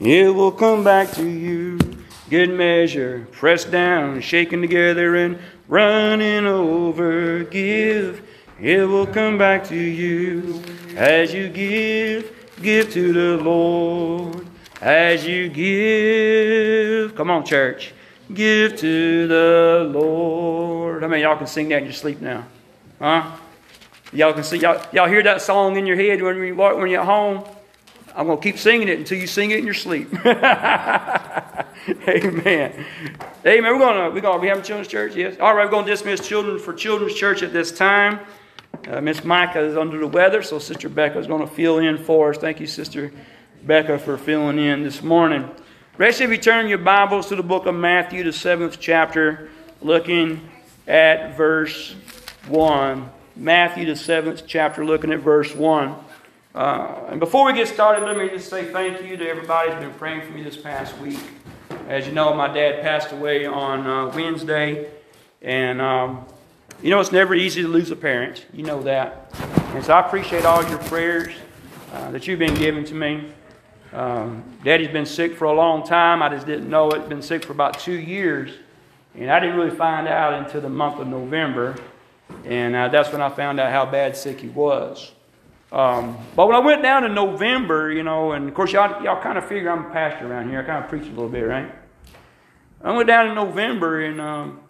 it will come back to you. Good measure, pressed down, shaken together, and running over. Give, it will come back to you. As you give, give to the Lord. As you give, come on, church, give to the Lord. How many y'all can sing that in your sleep now? Huh? Y'all can see y'all, y'all hear that song in your head when you when you're at home. I'm going to keep singing it until you sing it in your sleep. Amen. Amen. We're going to we're going to be having children's church. Yes. All right. We're going to dismiss children for children's church at this time. Uh, Miss Micah is under the weather, so Sister Becca is going to fill in for us. Thank you, Sister Becca, for filling in this morning. Rest of you turn your Bibles to the book of Matthew, the seventh chapter, looking at verse one. Matthew, the seventh chapter, looking at verse one. Uh, and before we get started, let me just say thank you to everybody who's been praying for me this past week. As you know, my dad passed away on uh, Wednesday, and um, you know it's never easy to lose a parent. You know that, and so I appreciate all your prayers uh, that you've been giving to me. Um, Daddy's been sick for a long time. I just didn't know it. Been sick for about two years, and I didn't really find out until the month of November, and uh, that's when I found out how bad sick he was. Um, but when I went down in November, you know, and of course y'all, y'all kind of figure I'm a pastor around here. I kind of preach a little bit, right? I went down in November and um,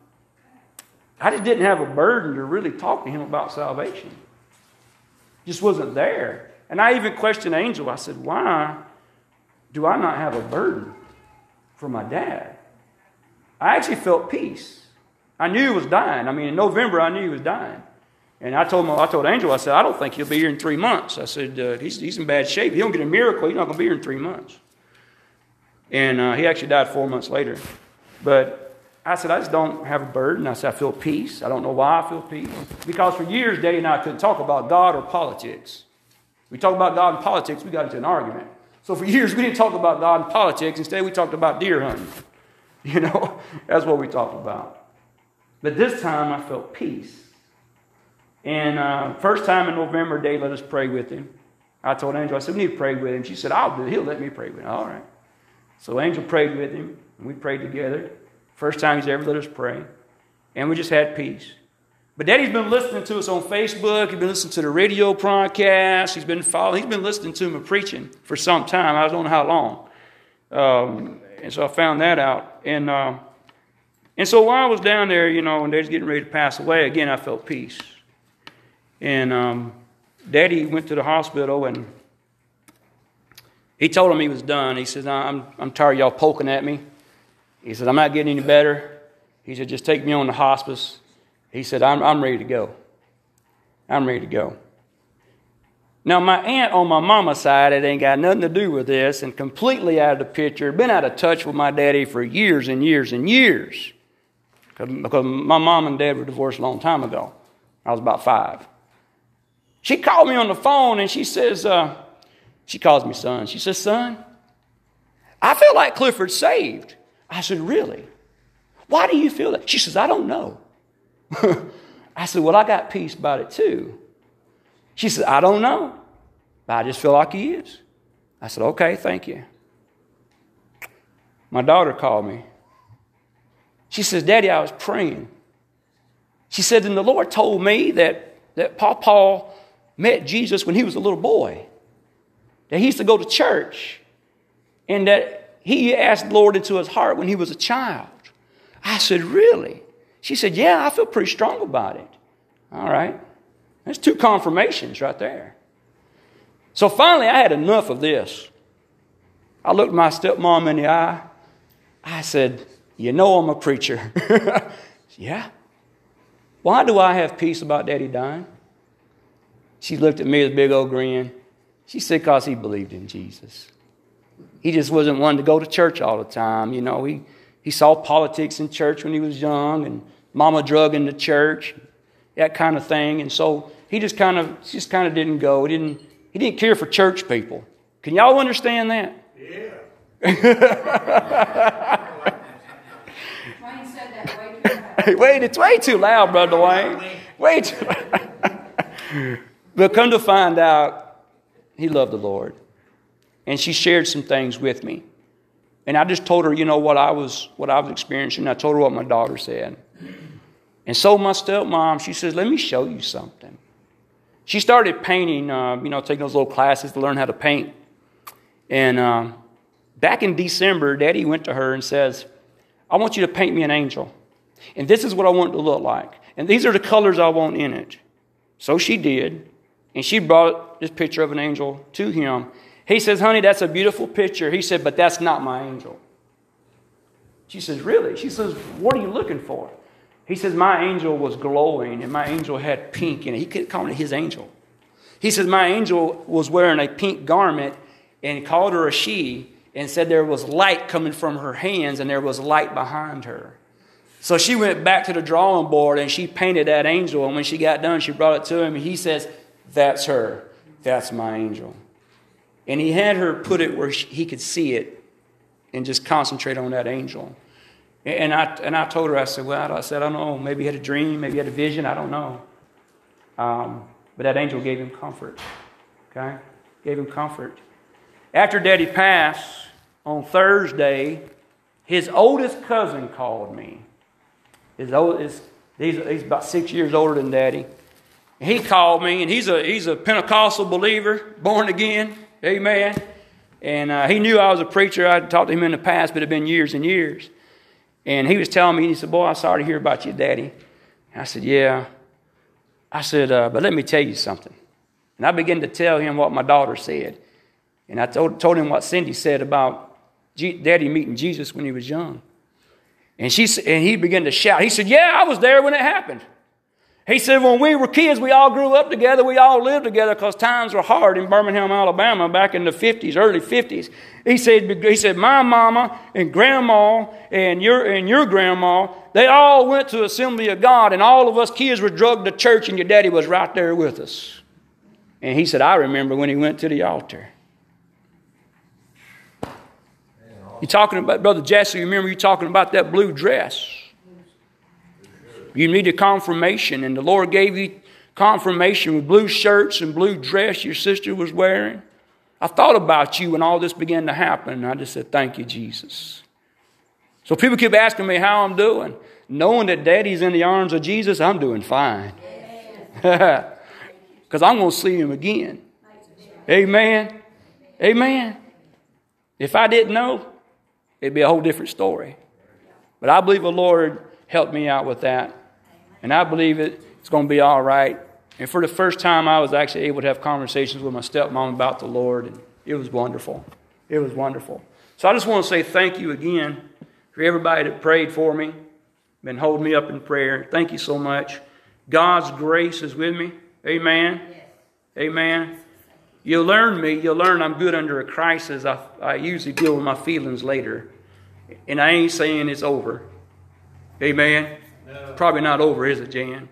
I just didn't have a burden to really talk to him about salvation. Just wasn't there. And I even questioned Angel. I said, why do I not have a burden for my dad? I actually felt peace. I knew he was dying. I mean, in November, I knew he was dying. And I told him, I told Angel, I said, I don't think he'll be here in three months. I said, uh, he's, he's in bad shape. He don't get a miracle. He's not going to be here in three months. And uh, he actually died four months later. But I said, I just don't have a burden. I said, I feel peace. I don't know why I feel peace. Because for years, Daddy and I couldn't talk about God or politics. We talked about God and politics, we got into an argument. So for years, we didn't talk about God and politics. Instead, we talked about deer hunting. You know, that's what we talked about. But this time, I felt peace. And uh, first time in November, Dave let us pray with him. I told Angel, I said, we need to pray with him. She said, I'll do it. He'll let me pray with him. All right. So Angel prayed with him, and we prayed together. First time he's ever let us pray. And we just had peace. But Daddy's been listening to us on Facebook. He's been listening to the radio broadcast. He's been following. He's been listening to me preaching for some time. I don't know how long. Um, and so I found that out. And, uh, and so while I was down there, you know, and Daddy's getting ready to pass away, again, I felt peace. And um, Daddy went to the hospital and he told him he was done. He said, I'm, I'm tired of y'all poking at me. He said, I'm not getting any better. He said, just take me on the hospice. He said, I'm, I'm ready to go. I'm ready to go. Now, my aunt on my mama's side, it ain't got nothing to do with this and completely out of the picture. Been out of touch with my daddy for years and years and years. Because my mom and dad were divorced a long time ago. I was about five. She called me on the phone and she says, uh, she calls me son. She says, son, I feel like Clifford's saved. I said, really? Why do you feel that? She says, I don't know. I said, well, I got peace about it too. She said, I don't know, but I just feel like he is. I said, okay, thank you. My daughter called me. She says, Daddy, I was praying. She said, and the Lord told me that, that Paul met Jesus when he was a little boy, that he used to go to church, and that he asked the Lord into his heart when he was a child. I said, Really? She said, Yeah, I feel pretty strong about it. All right. There's two confirmations right there. So finally, I had enough of this. I looked my stepmom in the eye. I said, You know I'm a preacher. yeah. Why do I have peace about daddy dying? She looked at me with a big old grin. She said, because he believed in Jesus. He just wasn't one to go to church all the time. You know, he, he saw politics in church when he was young and mama drug in the church, that kind of thing. And so he just kind of just kind of didn't go. He didn't, he didn't care for church people. Can y'all understand that? Yeah. Wait, it's way too loud, Brother Wayne. Way too loud. But come to find out, he loved the Lord. And she shared some things with me. And I just told her, you know, what I was, what I was experiencing. I told her what my daughter said. And so my stepmom, she says, let me show you something. She started painting, uh, you know, taking those little classes to learn how to paint. And um, back in December, Daddy went to her and says, I want you to paint me an angel. And this is what I want it to look like. And these are the colors I want in it. So she did. And she brought this picture of an angel to him. He says, Honey, that's a beautiful picture. He said, But that's not my angel. She says, Really? She says, What are you looking for? He says, My angel was glowing and my angel had pink in it. He could call it his angel. He says, My angel was wearing a pink garment and called her a she and said there was light coming from her hands and there was light behind her. So she went back to the drawing board and she painted that angel. And when she got done, she brought it to him and he says, That's her. That's my angel. And he had her put it where he could see it and just concentrate on that angel. And I, and I told her, I said, Well, I said, I don't know. Maybe he had a dream, maybe he had a vision. I don't know. Um, but that angel gave him comfort. Okay? Gave him comfort. After Daddy passed on Thursday, his oldest cousin called me. His old, his, he's, he's about six years older than Daddy. He called me, and he's a, he's a Pentecostal believer, born again. Amen. And uh, he knew I was a preacher. I'd talked to him in the past, but it had been years and years. And he was telling me, he said, Boy, I'm sorry to hear about you, Daddy. And I said, Yeah. I said, uh, But let me tell you something. And I began to tell him what my daughter said. And I told, told him what Cindy said about G- Daddy meeting Jesus when he was young. And, she, and he began to shout. He said, Yeah, I was there when it happened. He said, when we were kids, we all grew up together. We all lived together because times were hard in Birmingham, Alabama, back in the 50s, early 50s. He said, he said, my mama and grandma and your, and your grandma, they all went to Assembly of God, and all of us kids were drugged to church, and your daddy was right there with us. And he said, I remember when he went to the altar. You're talking about, Brother Jesse, you remember you talking about that blue dress. You needed confirmation, and the Lord gave you confirmation with blue shirts and blue dress your sister was wearing. I thought about you when all this began to happen, I just said, Thank you, Jesus. So people keep asking me how I'm doing. Knowing that daddy's in the arms of Jesus, I'm doing fine. Because I'm going to see him again. Amen. Amen. If I didn't know, it'd be a whole different story. But I believe the Lord helped me out with that. And I believe it, it's going to be all right. And for the first time, I was actually able to have conversations with my stepmom about the Lord, and it was wonderful. It was wonderful. So I just want to say thank you again for everybody that prayed for me, been holding me up in prayer. Thank you so much. God's grace is with me. Amen. Amen. You'll learn me. You'll learn I'm good under a crisis. I, I usually deal with my feelings later. And I ain't saying it's over. Amen. Probably not over, is it, Jan?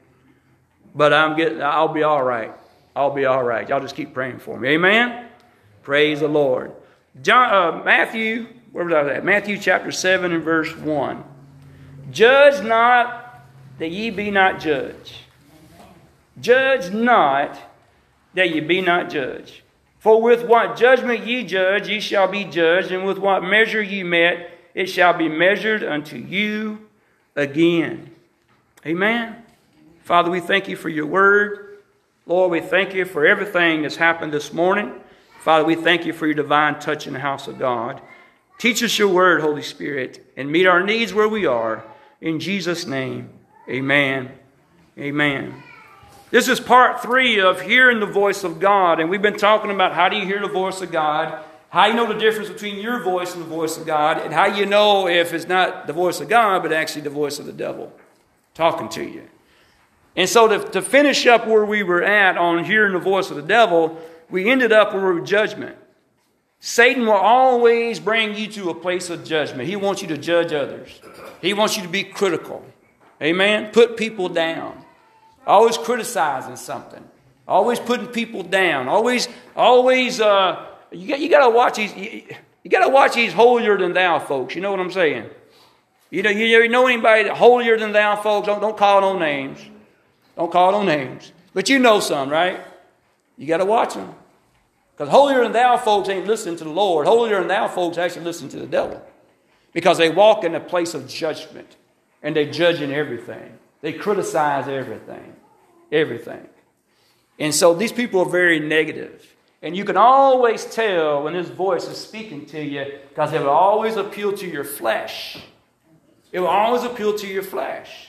But I'm getting, I'll be all right. I'll be all right. Y'all just keep praying for me. Amen? Praise the Lord. John, uh, Matthew, where was I at? Matthew chapter 7 and verse 1. Judge not that ye be not judged. Judge not that ye be not judged. For with what judgment ye judge, ye shall be judged, and with what measure ye met, it shall be measured unto you again. Amen. Father, we thank you for your word. Lord, we thank you for everything that's happened this morning. Father, we thank you for your divine touch in the house of God. Teach us your word, Holy Spirit, and meet our needs where we are. In Jesus' name, amen. Amen. This is part three of hearing the voice of God, and we've been talking about how do you hear the voice of God, how you know the difference between your voice and the voice of God, and how you know if it's not the voice of God, but actually the voice of the devil talking to you. And so, to, to finish up where we were at on hearing the voice of the devil, we ended up with judgment. Satan will always bring you to a place of judgment. He wants you to judge others, he wants you to be critical. Amen? Put people down. Always criticizing something. Always putting people down. Always, always, uh, you got, you to watch these, you, you got to watch these holier than thou folks. You know what I'm saying? You know, you know anybody holier than thou folks? Don't, don't call no names. Don't call no names. But you know some, right? You got to watch them. Because holier than thou folks ain't listening to the Lord. Holier than thou folks actually listen to the devil. because they walk in a place of judgment and they judge in everything. They criticize everything. Everything. And so these people are very negative. And you can always tell when his voice is speaking to you because it will always appeal to your flesh. It will always appeal to your flesh.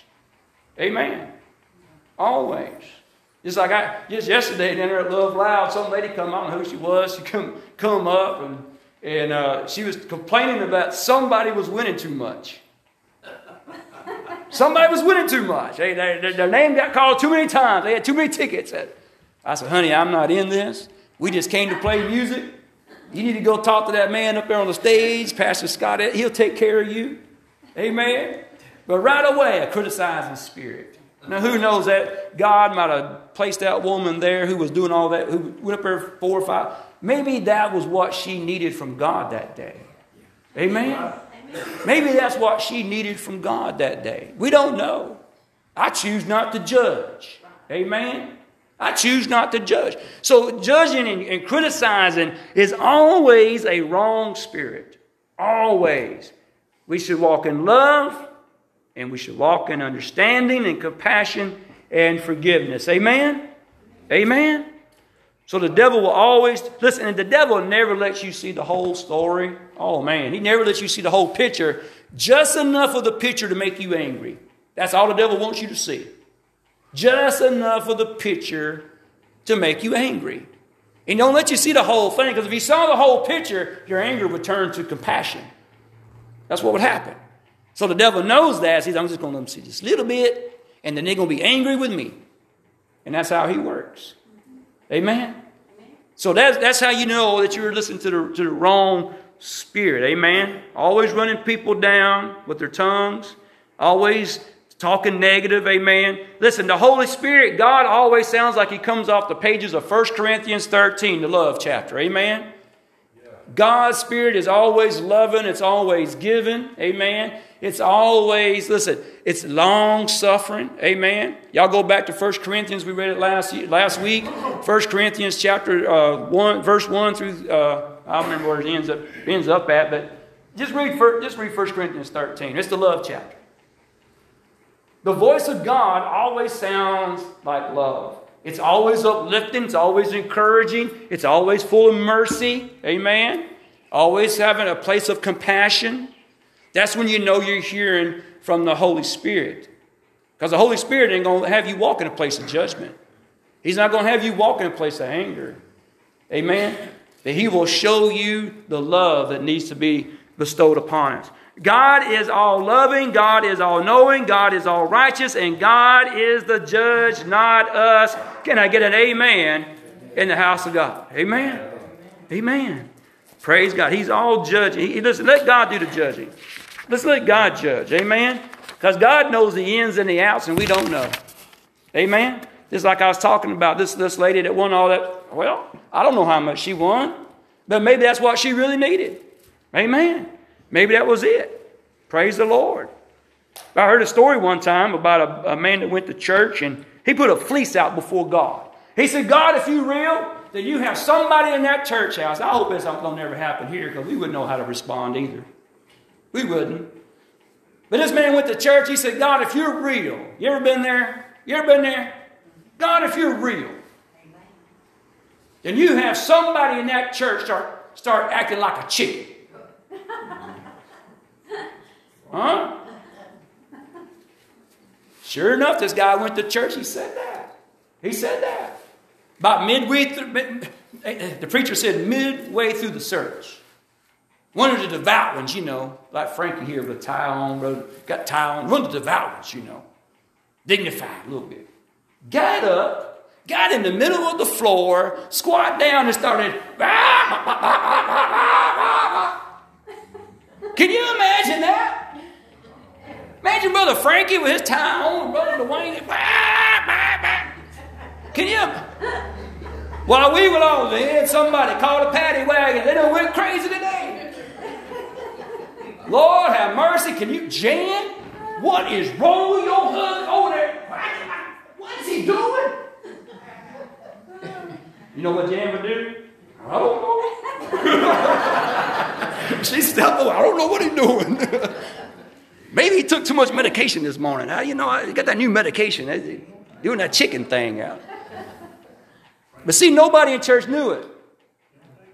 Amen. Always. Just like I just yesterday dinner at Love Loud, some lady come, I don't know who she was, she come come up and and uh, she was complaining about somebody was winning too much. Somebody was winning too much. They, they, their name got called too many times. They had too many tickets. I said, honey, I'm not in this. We just came to play music. You need to go talk to that man up there on the stage, Pastor Scott. He'll take care of you. Amen. But right away, a criticizing spirit. Now, who knows that God might have placed that woman there who was doing all that, who went up there four or five. Maybe that was what she needed from God that day. Amen. Maybe that's what she needed from God that day. We don't know. I choose not to judge. Amen. I choose not to judge. So, judging and, and, criticizing is always a wrong spirit. Always. We should walk in love and we should walk in understanding and compassion and forgiveness. Amen? Amen? So the devil will always, listen, and the devil never lets you see the whole story. Oh man, he never lets you see the whole picture, just enough of the picture to make you angry. That's all the devil wants you to see. Just enough of the picture to make you angry. And don't let you see the whole thing, because if you saw the whole picture, your anger would turn to compassion. That's what would happen. So the devil knows that. He says, I'm just going to let them see this little bit, and then they're going to be angry with me. And that's how he works. Amen? So that's, that's how you know that you're listening to the, to the wrong spirit. Amen? Always running people down with their tongues, always talking negative. Amen? Listen, the Holy Spirit, God always sounds like He comes off the pages of 1 Corinthians 13, the love chapter. Amen? God's Spirit is always loving, it's always giving. Amen. It's always, listen, it's long suffering. Amen. Y'all go back to 1 Corinthians. We read it last, last week. 1 Corinthians chapter uh, 1, verse 1 through, uh, I don't remember where it ends up, ends up at, but just read, just read 1 Corinthians 13. It's the love chapter. The voice of God always sounds like love. It's always uplifting, it's always encouraging, it's always full of mercy. Amen. Always having a place of compassion. That's when you know you're hearing from the Holy Spirit. Because the Holy Spirit ain't going to have you walk in a place of judgment. He's not going to have you walk in a place of anger. Amen. That He will show you the love that needs to be bestowed upon us. God is all loving, God is all knowing, God is all righteous, and God is the judge, not us. Can I get an amen in the house of God? Amen. Amen. Praise God. He's all judging. He, listen, let God do the judging. Let's let God judge. Amen. Because God knows the ins and the outs, and we don't know. Amen. Just like I was talking about this, this lady that won all that. Well, I don't know how much she won, but maybe that's what she really needed. Amen. Maybe that was it. Praise the Lord. I heard a story one time about a, a, man that went to church and he put a fleece out before God. He said, God, if you're real, then you have somebody in that church house. I hope it's not going to never happen here because we wouldn't know how to respond either. We wouldn't. But this man went to church. He said, God, if you're real, you ever been there? You ever been there? God, if you're real, then you have somebody in that church start, start acting like a chicken. Huh? Sure enough, this guy went to church. He said that. He said that. About midway through, eh, eh, the preacher said midway through the service. One of the devout ones, you know, like Frankie here with a tie on, got tie on. One of the devout ones, you know, dignified a little bit. Got up, got in the middle of the floor, squat down, and started. Ah, ah, ah, Can you imagine that? Imagine Brother Frankie with his tie on, Brother Dwayne. Can you? While we were all there, somebody called a paddy wagon. They done went crazy today. Lord have mercy. Can you, Jan? What is wrong with your husband over there? What is he doing? You know what Jan would do? I don't know. she stepped. I don't know what he's doing. Maybe he took too much medication this morning. Ah, you know, I got that new medication, doing that chicken thing out. But see, nobody in church knew it.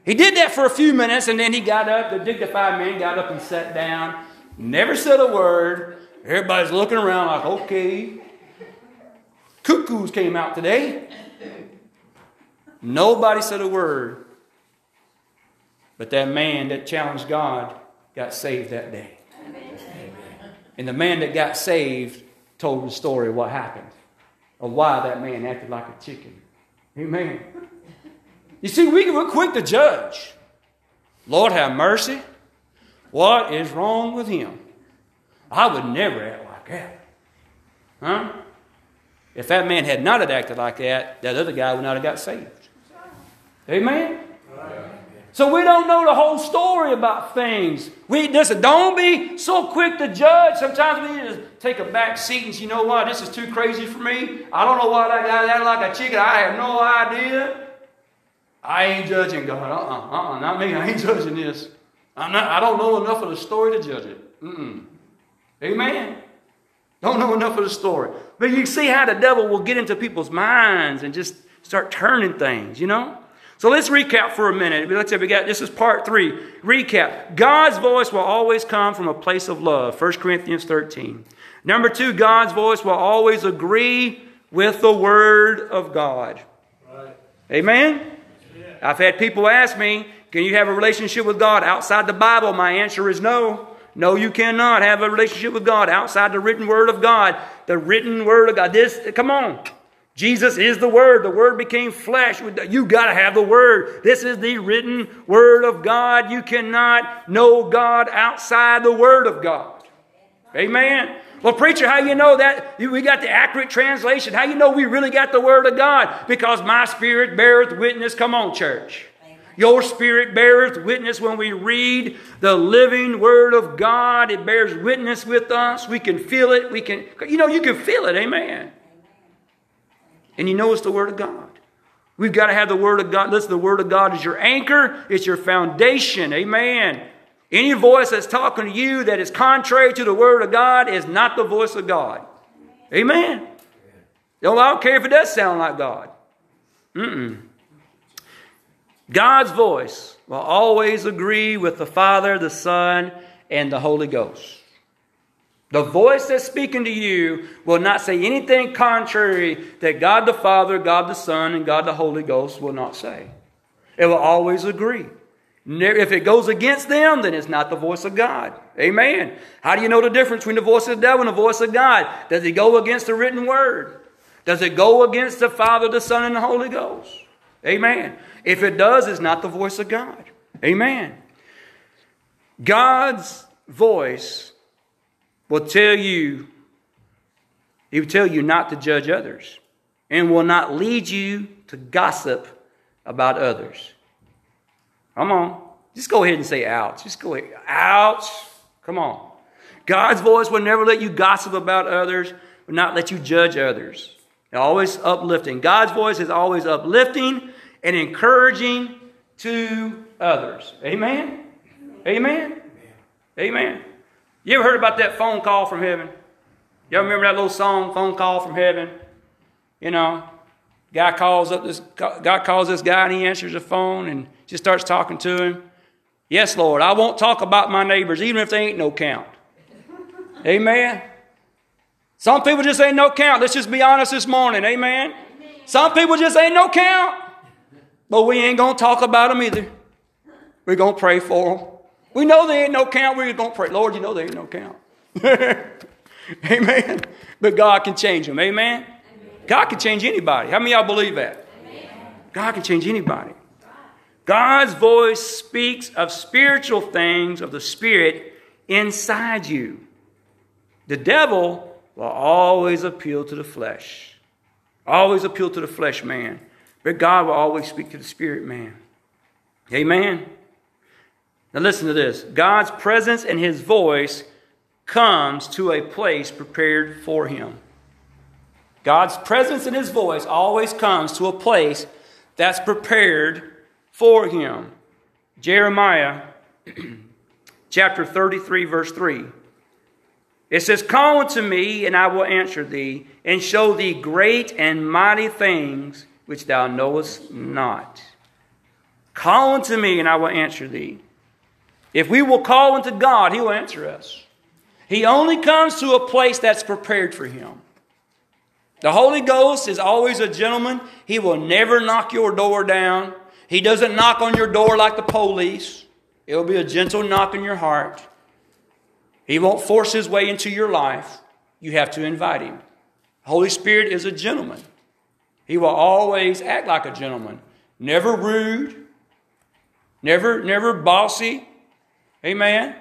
He did that for a few minutes and then he got up, the dignified man got up and sat down, never said a word. Everybody's looking around like, okay. Cuckoos came out today. Nobody said a word. But that man that challenged God got saved that day. And the man that got saved told the story of what happened, of why that man acted like a chicken. Amen. You see, we, we're quick to judge. Lord have mercy. What is wrong with him? I would never act like that. Huh? If that man had not acted like that, that other guy would not have got saved. Amen? So we don't know the whole story about things. We listen, don't be so quick to judge. Sometimes we need to take a back seat and say, you know what, this is too crazy for me. I don't know why that guy acted like a chicken. I have no idea. I ain't judging God. Uh-uh, uh-uh, not me. I ain't judging this. I'm not, I don't know enough of the story to judge it. Mm-mm. Amen. Don't know enough of the story. But you see how the devil will get into people's minds and just start turning things, you know? So let's recap for a minute. Let's say we got this is part three. Recap. God's voice will always come from a place of love. 1 Corinthians 13. Number two, God's voice will always agree with the word of God. Right. Amen? Yeah. I've had people ask me, can you have a relationship with God outside the Bible? My answer is no. No, you cannot have a relationship with God outside the written word of God. The written word of God. This, come on. Jesus is the Word. The Word became flesh. You got to have the Word. This is the written Word of God. You cannot know God outside the Word of God. Amen. Well, preacher, how you know that we got the accurate translation? How you know we really got the Word of God? Because my spirit beareth witness. Come on, church. Your spirit beareth witness when we read the living Word of God. It bears witness with us. We can feel it. We can, you know, you can feel it. Amen. And you know it's the Word of God. We've got to have the Word of God. Listen, the Word of God is your anchor, it's your foundation. Amen. Any voice that's talking to you that is contrary to the Word of God is not the voice of God. Amen. I don't care if it does sound like God. Mm-mm. God's voice will always agree with the Father, the Son, and the Holy Ghost. The voice that's speaking to you will not say anything contrary that God the Father, God the Son, and God the Holy Ghost will not say. It will always agree. If it goes against them, then it's not the voice of God. Amen. How do you know the difference between the voice of the devil and the voice of God? Does it go against the written word? Does it go against the Father, the Son, and the Holy Ghost? Amen. If it does, it's not the voice of God. Amen. God's voice will tell you, he will tell you not to judge others and will not lead you to gossip about others. Come on. Just go ahead and say ouch. Just go ahead. Ouch. Come on. God's voice will never let you gossip about others, will not let you judge others. It's always uplifting. God's voice is always uplifting and encouraging to others. Amen? Amen? Amen. You ever heard about that phone call from heaven? Y'all remember that little song, Phone Call from Heaven? You know, guy calls up this guy calls this guy and he answers the phone and just starts talking to him. Yes, Lord, I won't talk about my neighbors, even if they ain't no count. Amen. Some people just ain't no count. Let's just be honest this morning. Amen. Some people just ain't no count. But we ain't gonna talk about them either. We're gonna pray for them. We know there ain't no count. We're going to pray, Lord, you know there ain't no count. Amen. But God can change them. Amen. God can change anybody. How many y'all believe that? God can change anybody. God's voice speaks of spiritual things of the Spirit inside you. The devil will always appeal to the flesh, always appeal to the flesh man. But God will always speak to the spirit man. Amen. Now, listen to this God's presence and his voice comes to a place prepared for him. God's presence and his voice always comes to a place that's prepared for him. Jeremiah chapter 33, verse 3. It says, Call unto me, and I will answer thee, and show thee great and mighty things which thou knowest not. Call unto me, and I will answer thee. If we will call unto God, He will answer us. He only comes to a place that's prepared for Him. The Holy Ghost is always a gentleman. He will never knock your door down. He doesn't knock on your door like the police. It will be a gentle knock in your heart. He won't force his way into your life. You have to invite him. Holy Spirit is a gentleman. He will always act like a gentleman. Never rude, never, never bossy. Amen.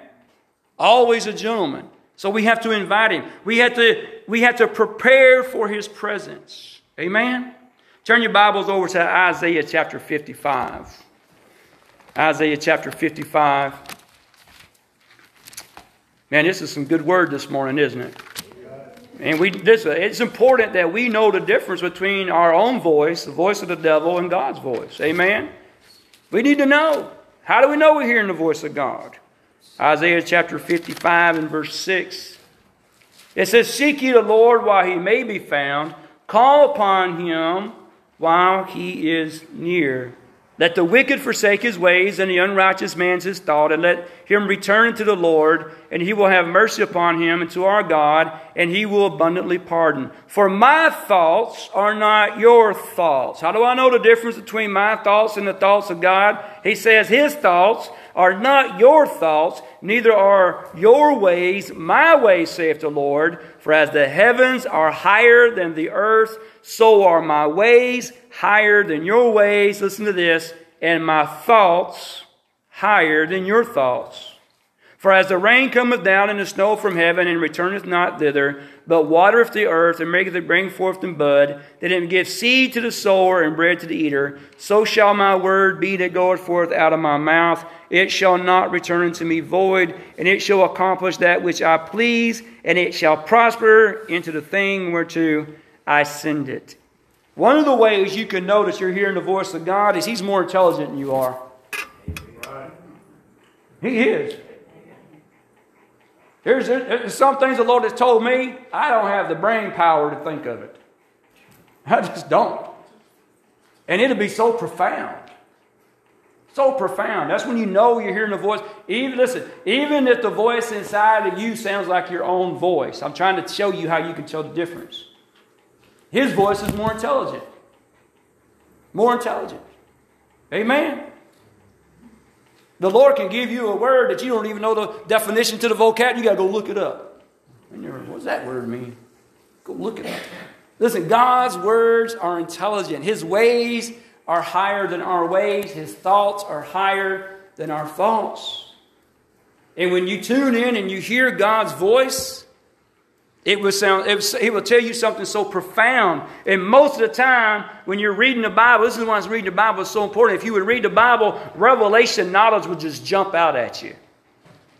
Always a gentleman. So we have to invite him. We have to, we have to prepare for his presence. Amen. Turn your Bibles over to Isaiah chapter 55. Isaiah chapter 55. Man, this is some good word this morning, isn't it? And we, this, it's important that we know the difference between our own voice, the voice of the devil, and God's voice. Amen? We need to know. How do we know we're hearing the voice of God? Isaiah chapter 55 and verse 6. It says, Seek ye the Lord while he may be found, call upon him while he is near. Let the wicked forsake his ways, and the unrighteous man's his thought, and let him return unto the Lord, and he will have mercy upon him and to our God, and he will abundantly pardon. For my thoughts are not your thoughts. How do I know the difference between my thoughts and the thoughts of God? He says his thoughts are not your thoughts, neither are your ways my ways, saith the Lord. For as the heavens are higher than the earth, so are my ways higher than your ways. Listen to this. And my thoughts higher than your thoughts. For as the rain cometh down and the snow from heaven and returneth not thither, but watereth the earth and maketh it bring forth and bud, that it give seed to the sower and bread to the eater, so shall my word be that goeth forth out of my mouth. It shall not return unto me void, and it shall accomplish that which I please, and it shall prosper into the thing whereto I send it. One of the ways you can notice you're hearing the voice of God is He's more intelligent than you are. He is. There's, there's some things the Lord has told me, I don't have the brain power to think of it. I just don't. And it'll be so profound. So profound. That's when you know you're hearing the voice. Even listen, even if the voice inside of you sounds like your own voice, I'm trying to show you how you can tell the difference. His voice is more intelligent. More intelligent. Amen. The Lord can give you a word that you don't even know the definition to the vocab. You got to go look it up. What does that word mean? Go look it up. Listen, God's words are intelligent. His ways are higher than our ways. His thoughts are higher than our thoughts. And when you tune in and you hear God's voice, it will sound, it will, it will tell you something so profound. And most of the time, when you're reading the Bible, this is why reading the Bible is so important. If you would read the Bible, revelation knowledge will just jump out at you.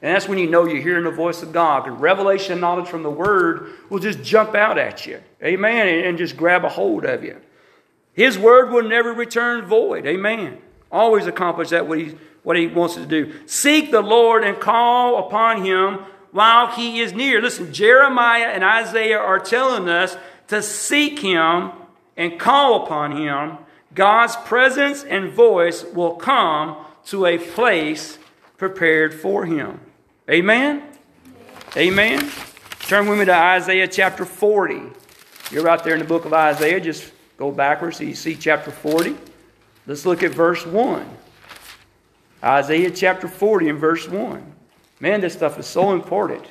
And that's when you know you're hearing the voice of God. Because revelation knowledge from the Word will just jump out at you. Amen. And just grab a hold of you. His Word will never return void. Amen. Always accomplish that what he, what he wants to do. Seek the Lord and call upon Him while he is near. Listen, Jeremiah and Isaiah are telling us to seek him and call upon him. God's presence and voice will come to a place prepared for him. Amen? Amen. Turn with me to Isaiah chapter 40. You're right there in the book of Isaiah. Just go backwards so you see chapter 40. Let's look at verse 1. Isaiah chapter 40 and verse 1. Man, this stuff is so important.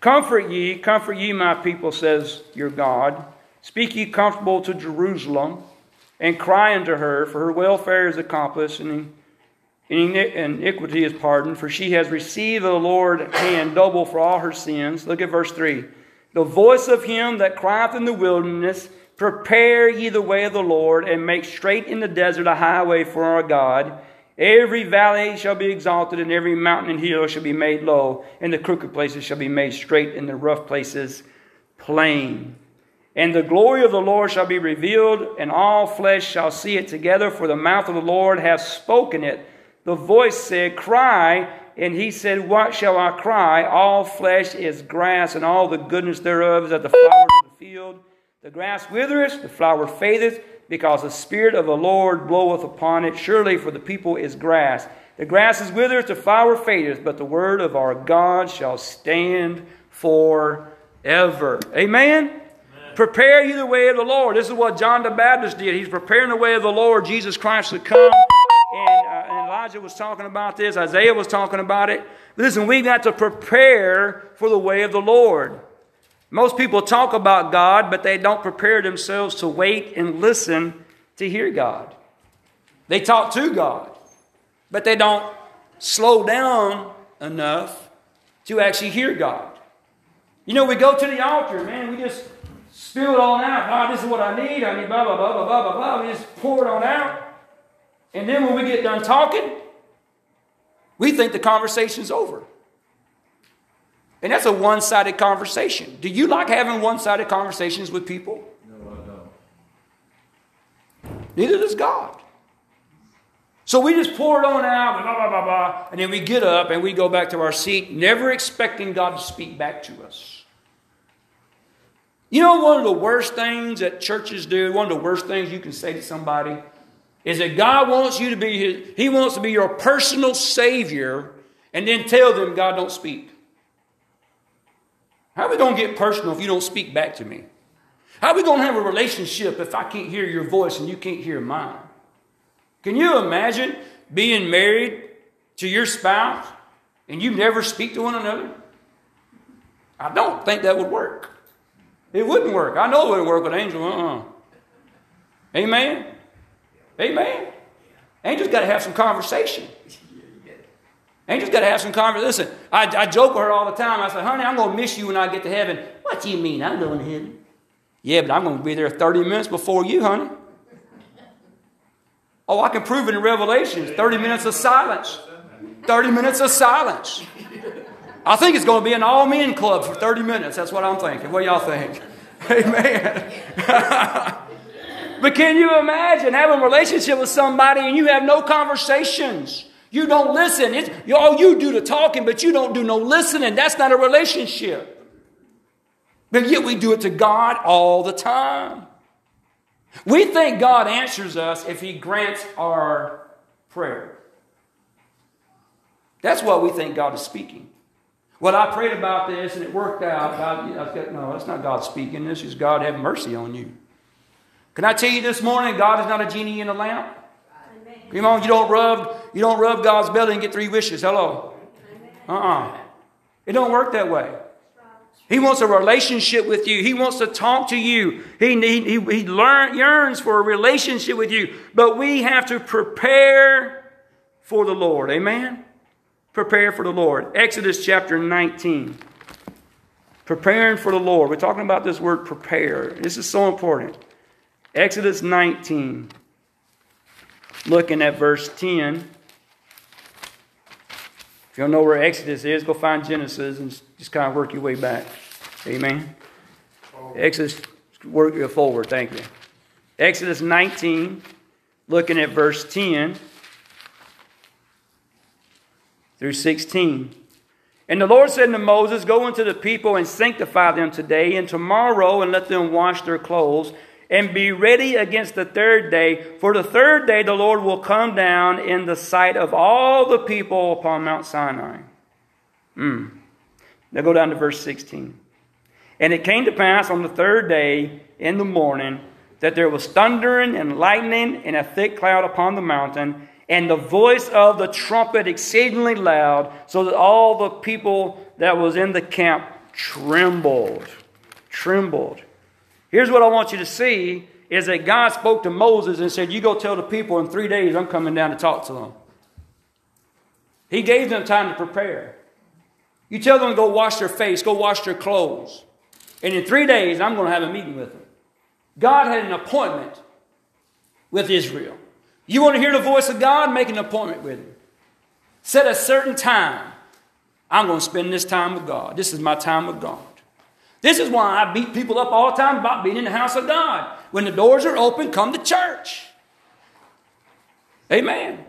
Comfort ye, comfort ye, my people, says your God. Speak ye comfortable to Jerusalem, and cry unto her, for her welfare is accomplished, and iniquity is pardoned, for she has received the Lord hand double for all her sins. Look at verse 3. The voice of him that crieth in the wilderness, Prepare ye the way of the Lord, and make straight in the desert a highway for our God. Every valley shall be exalted, and every mountain and hill shall be made low, and the crooked places shall be made straight, and the rough places plain. And the glory of the Lord shall be revealed, and all flesh shall see it together, for the mouth of the Lord hath spoken it. the voice said, Cry. And he said, What shall I cry? All flesh is grass, and all the goodness thereof is at the flowers of the field. The grass withereth, the flower fadeth, because the Spirit of the Lord bloweth upon it. Surely for the people is grass. The grass is withered, the flower fadeth, but the word of our God shall stand forever. Amen? Amen? Prepare you the way of the Lord. This is what John the Baptist did. He's preparing the way of the Lord, Jesus Christ to come. And, uh, and Elijah was talking about this, Isaiah was talking about it. Listen, we've got to prepare for the way of the Lord. Most people talk about God, but they don't prepare themselves to wait and listen to hear God. They talk to God, but they don't slow down enough to actually hear God. You know, we go to the altar, man, we just spill it on out. God, this is what I need. I need blah, blah, blah, blah, blah, blah, blah. We just pour it on out. And then when we get done talking, we think the conversation's over. And that's a one sided conversation. Do you like having one sided conversations with people? No, I don't. Neither does God. So we just pour it on out, blah, blah, blah, blah, and then we get up and we go back to our seat, never expecting God to speak back to us. You know, one of the worst things that churches do, one of the worst things you can say to somebody is that God wants you to be his, He wants to be your personal Savior, and then tell them God don't speak. How are we going to get personal if you don't speak back to me? How are we going to have a relationship if I can't hear your voice and you can't hear mine? Can you imagine being married to your spouse and you never speak to one another? I don't think that would work. It wouldn't work. I know it wouldn't work with Angel. Uh-uh. Amen. Amen. Angels got to have some conversation. Angel's got to have some conversation. Listen, I, I joke with her all the time. I say, honey, I'm going to miss you when I get to heaven. What do you mean? I'm going to heaven. Yeah, but I'm going to be there 30 minutes before you, honey. Oh, I can prove it in Revelations 30 minutes of silence. 30 minutes of silence. I think it's going to be an all men club for 30 minutes. That's what I'm thinking. What y'all think? Amen. but can you imagine having a relationship with somebody and you have no conversations? You don't listen. It's, all oh, you do the talking, but you don't do no listening. That's not a relationship. But yet we do it to God all the time. We think God answers us if He grants our prayer. That's what we think God is speaking. Well, I prayed about this and it worked out. God, no, that's not God speaking. This is God having mercy on you. Can I tell you this morning, God is not a genie in a lamp? Come on, you don't rub, you don't rub God's belly and get three wishes. Hello. Uh-uh. It don't work that way. He wants a relationship with you. He wants to talk to you. He, he, he, he learn, yearns for a relationship with you. But we have to prepare for the Lord. Amen? Prepare for the Lord. Exodus chapter 19. Preparing for the Lord. We're talking about this word prepare. This is so important. Exodus 19 looking at verse 10. If you don't know where Exodus is, go find Genesis and just kind of work your way back. Amen. Exodus, work your forward. Thank you. Exodus 19, looking at verse 10 through 16. And the Lord said to Moses, Go into the people and sanctify them today and tomorrow, and let them wash their clothes and be ready against the third day. For the third day the Lord will come down in the sight of all the people upon Mount Sinai. Mm. Now go down to verse 16. And it came to pass on the third day in the morning that there was thundering and lightning and a thick cloud upon the mountain, and the voice of the trumpet exceedingly loud, so that all the people that was in the camp trembled. Trembled. Here's what I want you to see is that God spoke to Moses and said, You go tell the people in three days I'm coming down to talk to them. He gave them time to prepare. You tell them to go wash their face, go wash their clothes. And in three days, I'm going to have a meeting with them. God had an appointment with Israel. You want to hear the voice of God? Make an appointment with Him. Set a certain time. I'm going to spend this time with God. This is my time with God. This is why I beat people up all the time about being in the house of God. When the doors are open, come to church. Amen.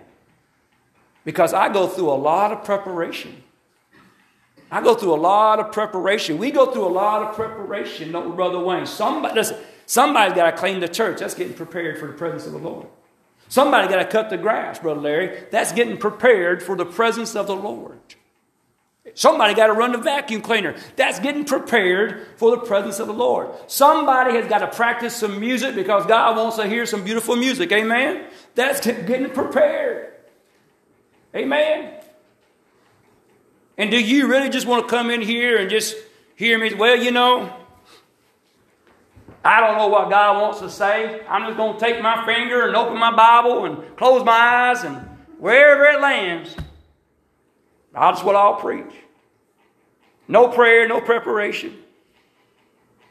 Because I go through a lot of preparation. I go through a lot of preparation. We go through a lot of preparation, don't we, Brother Wayne? Somebody, listen, somebody's got to clean the church. That's getting prepared for the presence of the Lord. Somebody got to cut the grass, Brother Larry. That's getting prepared for the presence of the Lord. Somebody got to run the vacuum cleaner. That's getting prepared for the presence of the Lord. Somebody has got to practice some music because God wants to hear some beautiful music. Amen? That's getting prepared. Amen? And do you really just want to come in here and just hear me? Well, you know, I don't know what God wants to say. I'm just going to take my finger and open my Bible and close my eyes and wherever it lands, that's what I'll preach. No prayer, no preparation.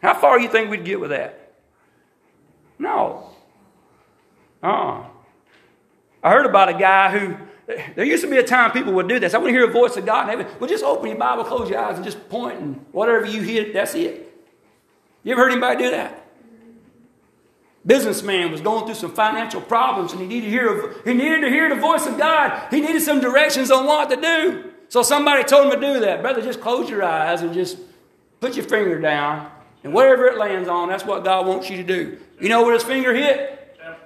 How far do you think we'd get with that? No. uh uh I heard about a guy who there used to be a time people would do this. I want to hear a voice of God in heaven. Well, just open your Bible, close your eyes, and just point, and whatever you hear, that's it. You ever heard anybody do that? Businessman was going through some financial problems, and he needed to hear. He needed to hear the voice of God. He needed some directions on what to do. So somebody told him to do that. Brother, just close your eyes and just put your finger down, and wherever it lands on, that's what God wants you to do. You know where his finger hit?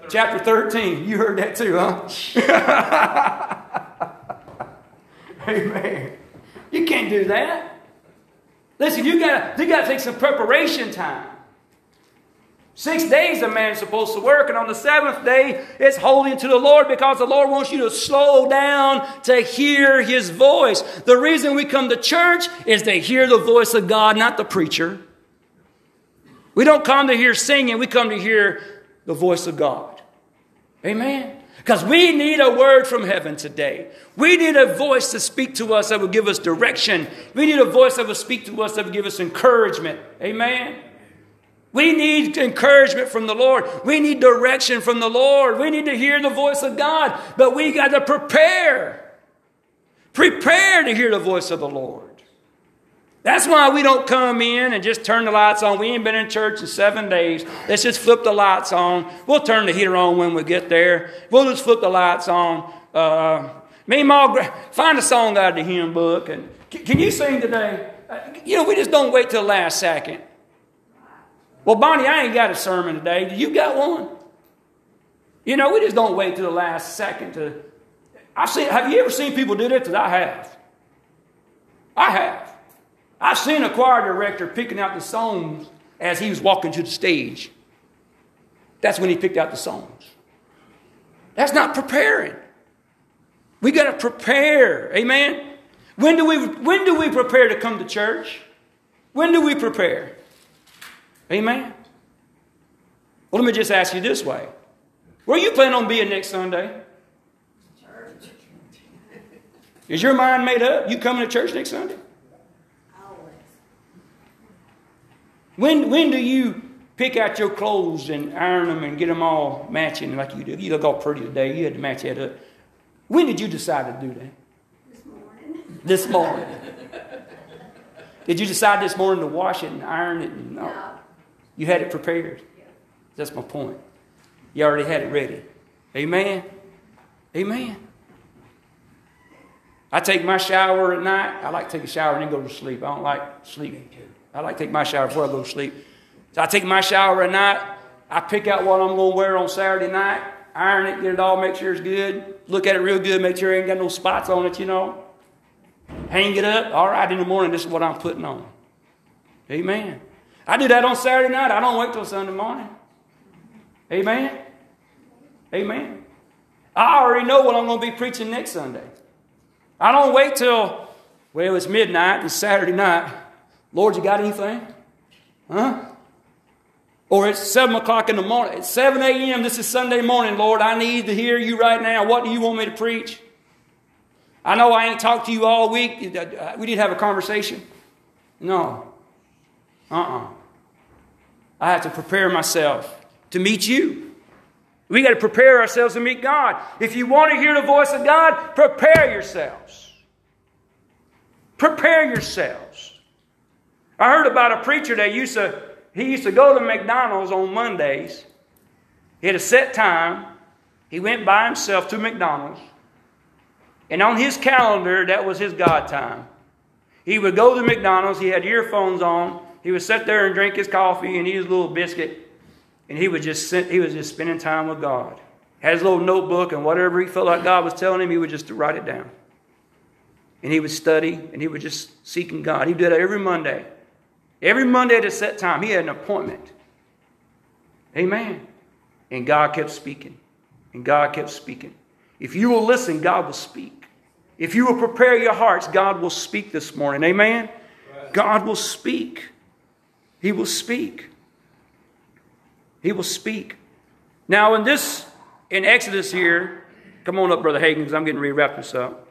Chapter 13. You heard that too, huh? Amen. You can't do that. Listen, you got you got to take some preparation time. Six days a man's supposed to work, and on the seventh day, it's holy to the Lord because the Lord wants you to slow down to hear His voice. The reason we come to church is to hear the voice of God, not the preacher. We don't come to hear singing, we come to hear the voice of God. Amen. Because we need a word from heaven today. We need a voice to speak to us that will give us direction. We need a voice that will speak to us that will give us encouragement. Amen. We need encouragement from the Lord. We need direction from the Lord. We need to hear the voice of God. But we got to prepare. Prepare to hear the voice of the Lord. That's why we don't come in and just turn the lights on. We ain't been in church in seven days. Let's just flip the lights on. We'll turn the heater on when we get there. We'll just flip the lights on. Uh, me and Ma, find a song out of the hymn book. And can you sing today? Uh, you know, we just don't wait till the last second. Well, Bonnie, I ain't got a sermon today. Do you got one? You know, we just don't wait to the last second to. I've seen. Have you ever seen people do that? Because I have. I have. I've seen a choir director picking out the songs as he was walking to the stage. That's when he picked out the songs. That's not preparing. We got to prepare. Amen. When do we when do we prepare to come to church? When do we prepare? Amen. Well, let me just ask you this way. Where you plan on being next Sunday? Church. Is your mind made up? You coming to church next Sunday? Always. When, when do you pick out your clothes and iron them and get them all matching like you do? You look all pretty today. You had to match that up. When did you decide to do that? This morning. This morning. did you decide this morning to wash it and iron it? No. no. You had it prepared. That's my point. You already had it ready. Amen. Amen. I take my shower at night. I like to take a shower and then go to sleep. I don't like sleeping. I like to take my shower before I go to sleep. So I take my shower at night. I pick out what I'm going to wear on Saturday night, iron it, get it all, make sure it's good. Look at it real good, make sure it ain't got no spots on it, you know. Hang it up. All right, in the morning, this is what I'm putting on. Amen. I do that on Saturday night. I don't wait till Sunday morning. Amen. Amen. I already know what I'm going to be preaching next Sunday. I don't wait till, well, it's midnight, it's Saturday night. Lord, you got anything? Huh? Or it's 7 o'clock in the morning. It's 7 a.m. This is Sunday morning. Lord, I need to hear you right now. What do you want me to preach? I know I ain't talked to you all week. We didn't have a conversation. No. Uh uh-uh. uh I have to prepare myself to meet you. We got to prepare ourselves to meet God. If you want to hear the voice of God, prepare yourselves. Prepare yourselves. I heard about a preacher that used to, he used to go to McDonald's on Mondays. He had a set time. He went by himself to McDonald's. And on his calendar, that was his God time. He would go to McDonald's, he had earphones on, he would sit there and drink his coffee and eat his little biscuit, and he would just sit, he was just spending time with God. Had his little notebook and whatever he felt like God was telling him, he would just write it down. And he would study and he would just seeking God. He did that every Monday. Every Monday at a set time, he had an appointment. Amen. And God kept speaking. And God kept speaking. If you will listen, God will speak. If you will prepare your hearts, God will speak this morning. Amen? God will speak. He will speak. He will speak. Now, in this, in Exodus here, come on up, Brother Hagan, because I'm getting ready to wrap this up.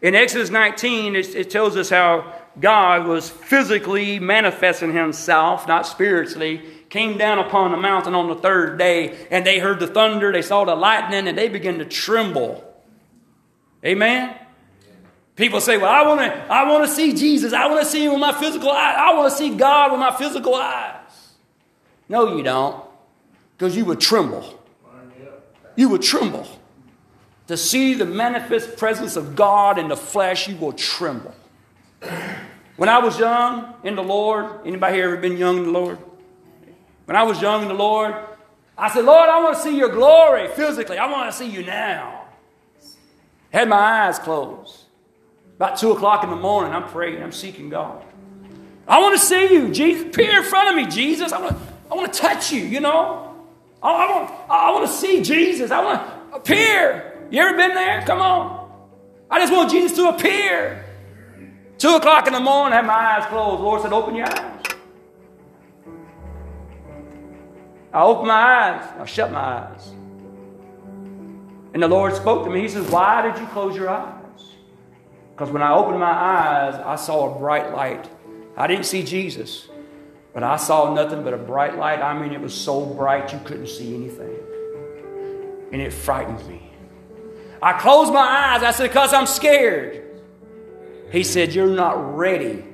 In Exodus 19, it, it tells us how God was physically manifesting himself, not spiritually, came down upon the mountain on the third day, and they heard the thunder, they saw the lightning, and they began to tremble. Amen? People say, Well, I want to I wanna see Jesus. I want to see him with my physical eyes. I want to see God with my physical eyes. No, you don't. Because you would tremble. You would tremble. To see the manifest presence of God in the flesh, you will tremble. When I was young in the Lord, anybody here ever been young in the Lord? When I was young in the Lord, I said, Lord, I want to see your glory physically. I want to see you now. Had my eyes closed. About 2 o'clock in the morning, I'm praying, I'm seeking God. I want to see you, Jesus. Appear in front of me, Jesus. I want to, I want to touch you, you know. I, I, want, I want to see Jesus. I want to appear. You ever been there? Come on. I just want Jesus to appear. 2 o'clock in the morning, I had my eyes closed. The Lord said, Open your eyes. I opened my eyes. I shut my eyes. And the Lord spoke to me. He says, Why did you close your eyes? Because when I opened my eyes, I saw a bright light. I didn't see Jesus, but I saw nothing but a bright light. I mean, it was so bright you couldn't see anything. And it frightened me. I closed my eyes. I said, Because I'm scared. He said, You're not ready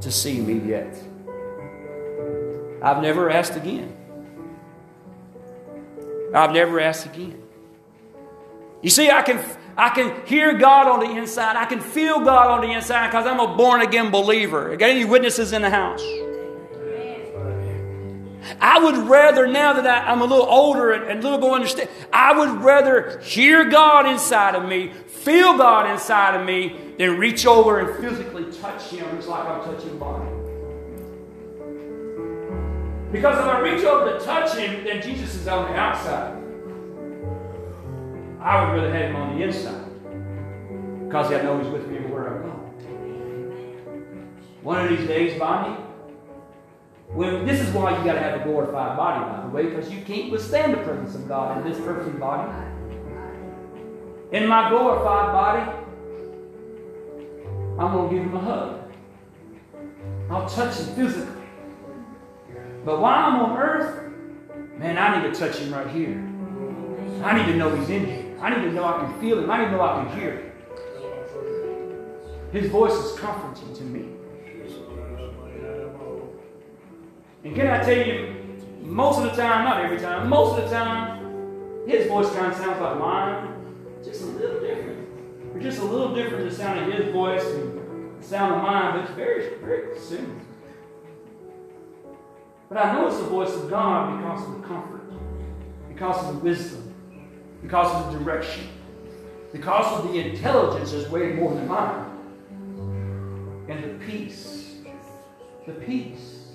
to see me yet. I've never asked again. I've never asked again. You see, I can, I can hear God on the inside. I can feel God on the inside because I'm a born again believer. Got any witnesses in the house? I would rather, now that I, am a little older and, and a little more understand, I would rather hear God inside of me, feel God inside of me, than reach over and physically touch Him just like I'm touching body. Because if I reach over to touch him, then Jesus is on the outside. I would rather have him on the inside. Because I know he's with me everywhere I go. One of these days, Bonnie, when, this is why you got to have a glorified body, by the way, because you can't withstand the presence of God in this earthly body. In my glorified body, I'm going to give him a hug. I'll touch him physically. But while I'm on earth, man, I need to touch him right here. I need to know he's in here. I need to know I can feel him. I need to know I can hear him. His voice is comforting to me. And can I tell you, most of the time, not every time, most of the time, his voice kind of sounds like mine, just a little different. Or just a little different the sound of his voice and the sound of mine, but it's very, very similar. But I know it's the voice of God because of the comfort, because of the wisdom, because of the direction, because of the intelligence is way more than mine. And the peace. The peace.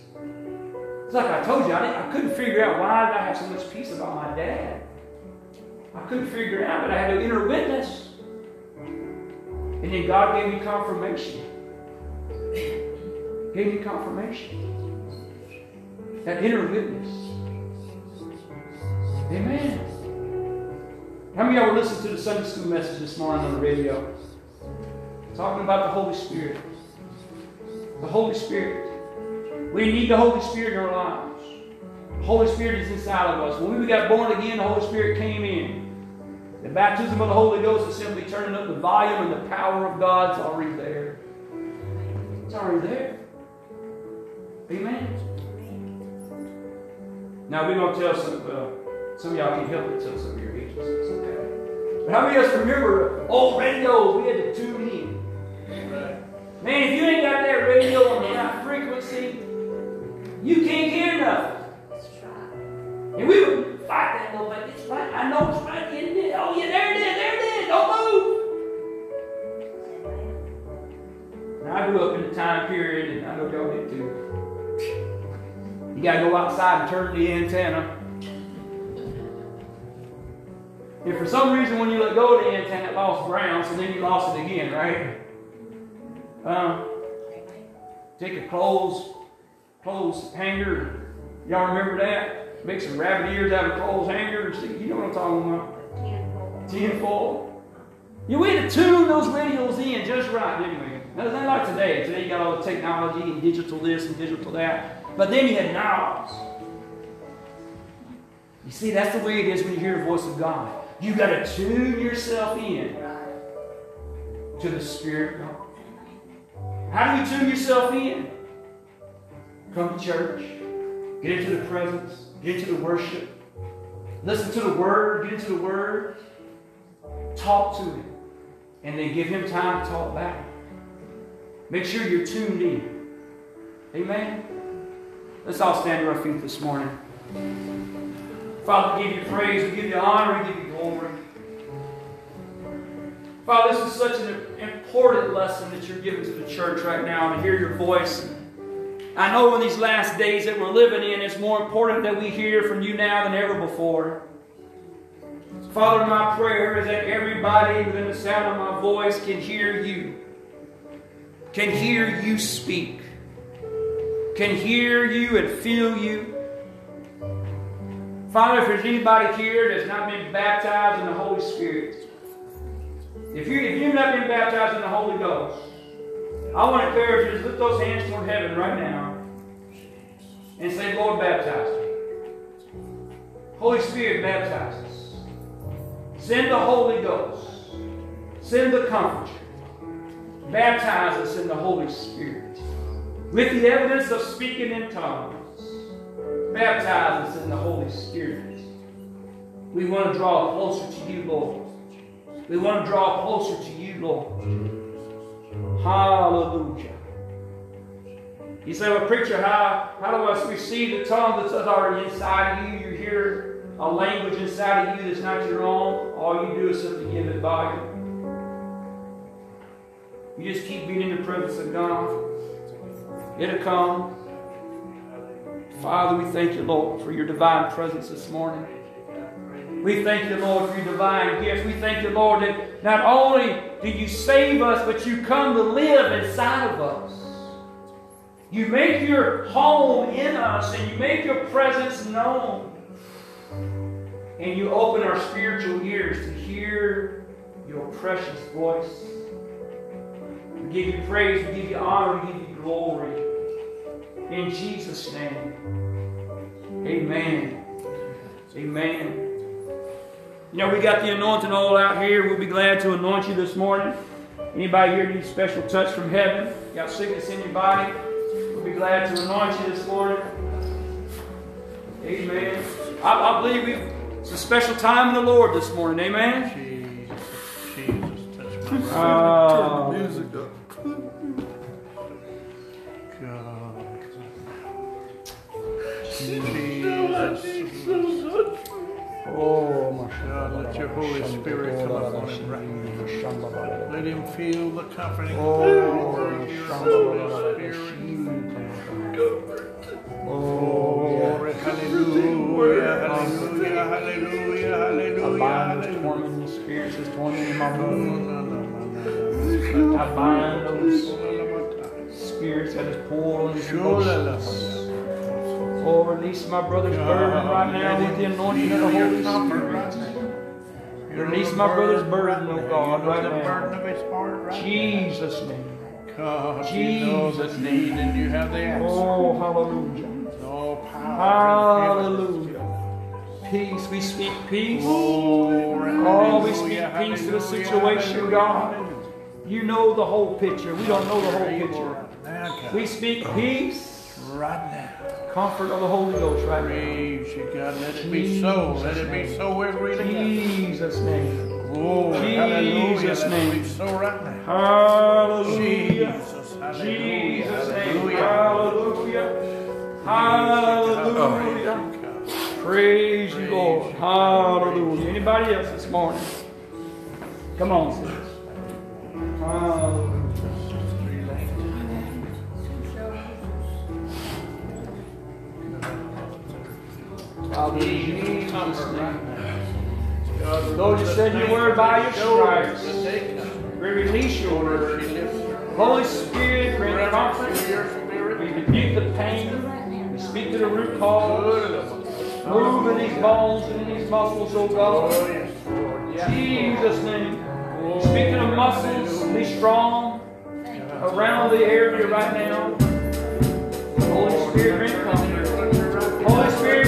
It's like I told you, I, I couldn't figure out why I have so much peace about my dad. I couldn't figure it out, but I had an inner witness. And then God gave me confirmation. gave me confirmation that inner witness. Amen. How many of y'all were listening to the Sunday school message this morning on the radio? Talking about the Holy Spirit. The Holy Spirit. We need the Holy Spirit in our lives. The Holy Spirit is inside of us. When we got born again, the Holy Spirit came in. The baptism of the Holy Ghost is simply turning up the volume and the power of God's already there. It's already there. Amen. Now we're going to tell some, uh, some of y'all can help it tell some of your ages. It's okay. But how many of us remember old radios we had to tune in? Man, if you ain't got that radio on the right frequency, you can't hear nothing. Let's try. And we would fight that little bit. It's right. I know it's right. Isn't it? Oh, yeah, there it is. There it is. Don't move. Now, I grew up in the time period, and I know y'all did too. You got to go outside and turn the antenna. If for some reason when you let go of the antenna, it lost ground, so then you lost it again, right? Um, take a clothes, clothes hanger. Y'all remember that? Make some rabbit ears out of clothes hangers. You know what I'm talking about? Tin foil. You had to tune those radios in just right, didn't we? Nothing like today. Today you got all the technology and digital this and digital that. But then you had knobs. You see, that's the way it is when you hear the voice of God. You got to tune yourself in to the Spirit of God. How do you tune yourself in? Come to church, get into the presence, get into the worship, listen to the Word, get into the Word, talk to Him, and then give Him time to talk back. Make sure you're tuned in. Amen. Let's all stand to our feet this morning. Father, we give you praise, we give you honor, we give you Father, this is such an important lesson that you're giving to the church right now to hear your voice. I know in these last days that we're living in, it's more important that we hear from you now than ever before. Father, my prayer is that everybody within the sound of my voice can hear you, can hear you speak can hear you and feel you. Father, if there's anybody here that's not been baptized in the Holy Spirit, if, you, if you've not been baptized in the Holy Ghost, I want to encourage you to lift those hands toward heaven right now and say, Lord, baptize me. Holy Spirit, baptize us. Send the Holy Ghost. Send the Comforter. Baptize us in the Holy Spirit with the evidence of speaking in tongues. Baptize us in the Holy Spirit. We want to draw closer to you, Lord. We want to draw closer to you, Lord. Hallelujah. You say, well, preacher, how, how do I receive the tongue that's already inside of you? You hear a language inside of you that's not your own. All you do is simply give it by you. You just keep being in the presence of God. It'll come. Father, we thank you, Lord, for your divine presence this morning. We thank you, Lord, for your divine gifts. We thank you, Lord, that not only do you save us, but you come to live inside of us. You make your home in us and you make your presence known. And you open our spiritual ears to hear your precious voice. We give you praise, we give you honor, we give you glory. In Jesus' name. Amen. Amen. You know, we got the anointing all out here. We'll be glad to anoint you this morning. Anybody here need a special touch from heaven? Got sickness in your body? We'll be glad to anoint you this morning. Amen. I, I believe we it's a special time in the Lord this morning. Amen. Jesus, Jesus, touch my uh, Turn the music up. Oh, God, let your Holy Spirit come upon him right now. Let him feel the comforting oh, power of your Spirit. Oh, hallelujah, hallelujah, hallelujah, hallelujah. I bind those tormenting spirits that's tormenting my room. I bind those spirits that is pulling us. Oh, release my brother's burden right now with the anointing of the Holy Spirit. Release my brother's burden, oh God, right now. Jesus' name. Jesus' name. And you have the answer. Oh, hallelujah. Oh hallelujah. Peace. We speak peace. Oh, we speak peace to the situation, God. You know the whole picture. We don't know the whole picture. We speak peace right now comfort of the Holy Ghost right Praise you, God. Let it be so. Let it be so every Jesus' name. Oh, Jesus' name. That's so right now. Hallelujah. Jesus, hallelujah. Jesus' name. Hallelujah. Hallelujah. Hallelujah. Praise you, Lord. Hallelujah. Anybody else this morning? Come on, sis. Hallelujah. Father, in Jesus' name. Lord, you said your word by your stripes. We release your word. Holy Spirit, bring comfort. We rebuke the pain. We speak to the root cause. Move in these bones and in these muscles, oh God. Jesus' name. Speak to the muscles. Be strong around the area right now. Holy Spirit, bring comfort. Holy Spirit,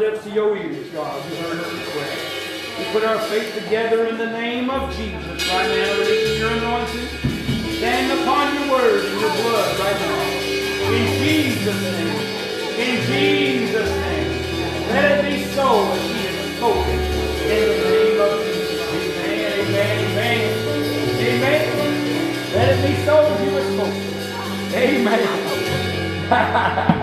lips to your ears, God, you heard request. We put our faith together in the name of Jesus right now, releasing your anointing. Stand upon your word and your blood right now. In Jesus' name. In Jesus' name. Let it be so as he has spoken. In the name of Jesus. Amen, amen, amen. Amen. Let it be so as you have spoken. Amen.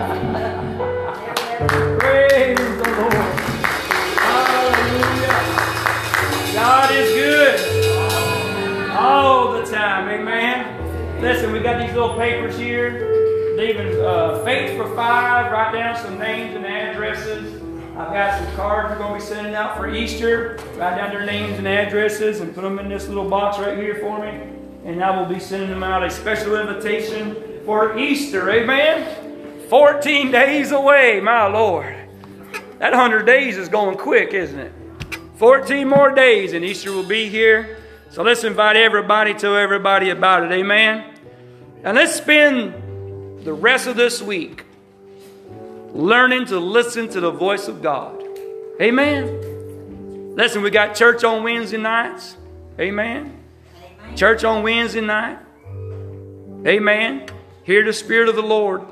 Listen, we got these little papers here. Leaving uh, Faith for Five. Write down some names and addresses. I've got some cards we're going to be sending out for Easter. Write down their names and addresses and put them in this little box right here for me. And I will be sending them out a special invitation for Easter. Amen? 14 days away, my Lord. That 100 days is going quick, isn't it? 14 more days and Easter will be here. So let's invite everybody, tell everybody about it. Amen? And let's spend the rest of this week learning to listen to the voice of God. Amen. Listen, we got church on Wednesday nights. Amen. Church on Wednesday night. Amen. Hear the Spirit of the Lord.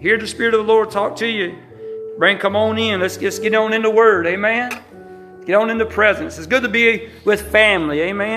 Hear the Spirit of the Lord talk to you. Bring, come on in. Let's just get on in the Word. Amen. Get on in the presence. It's good to be with family. Amen.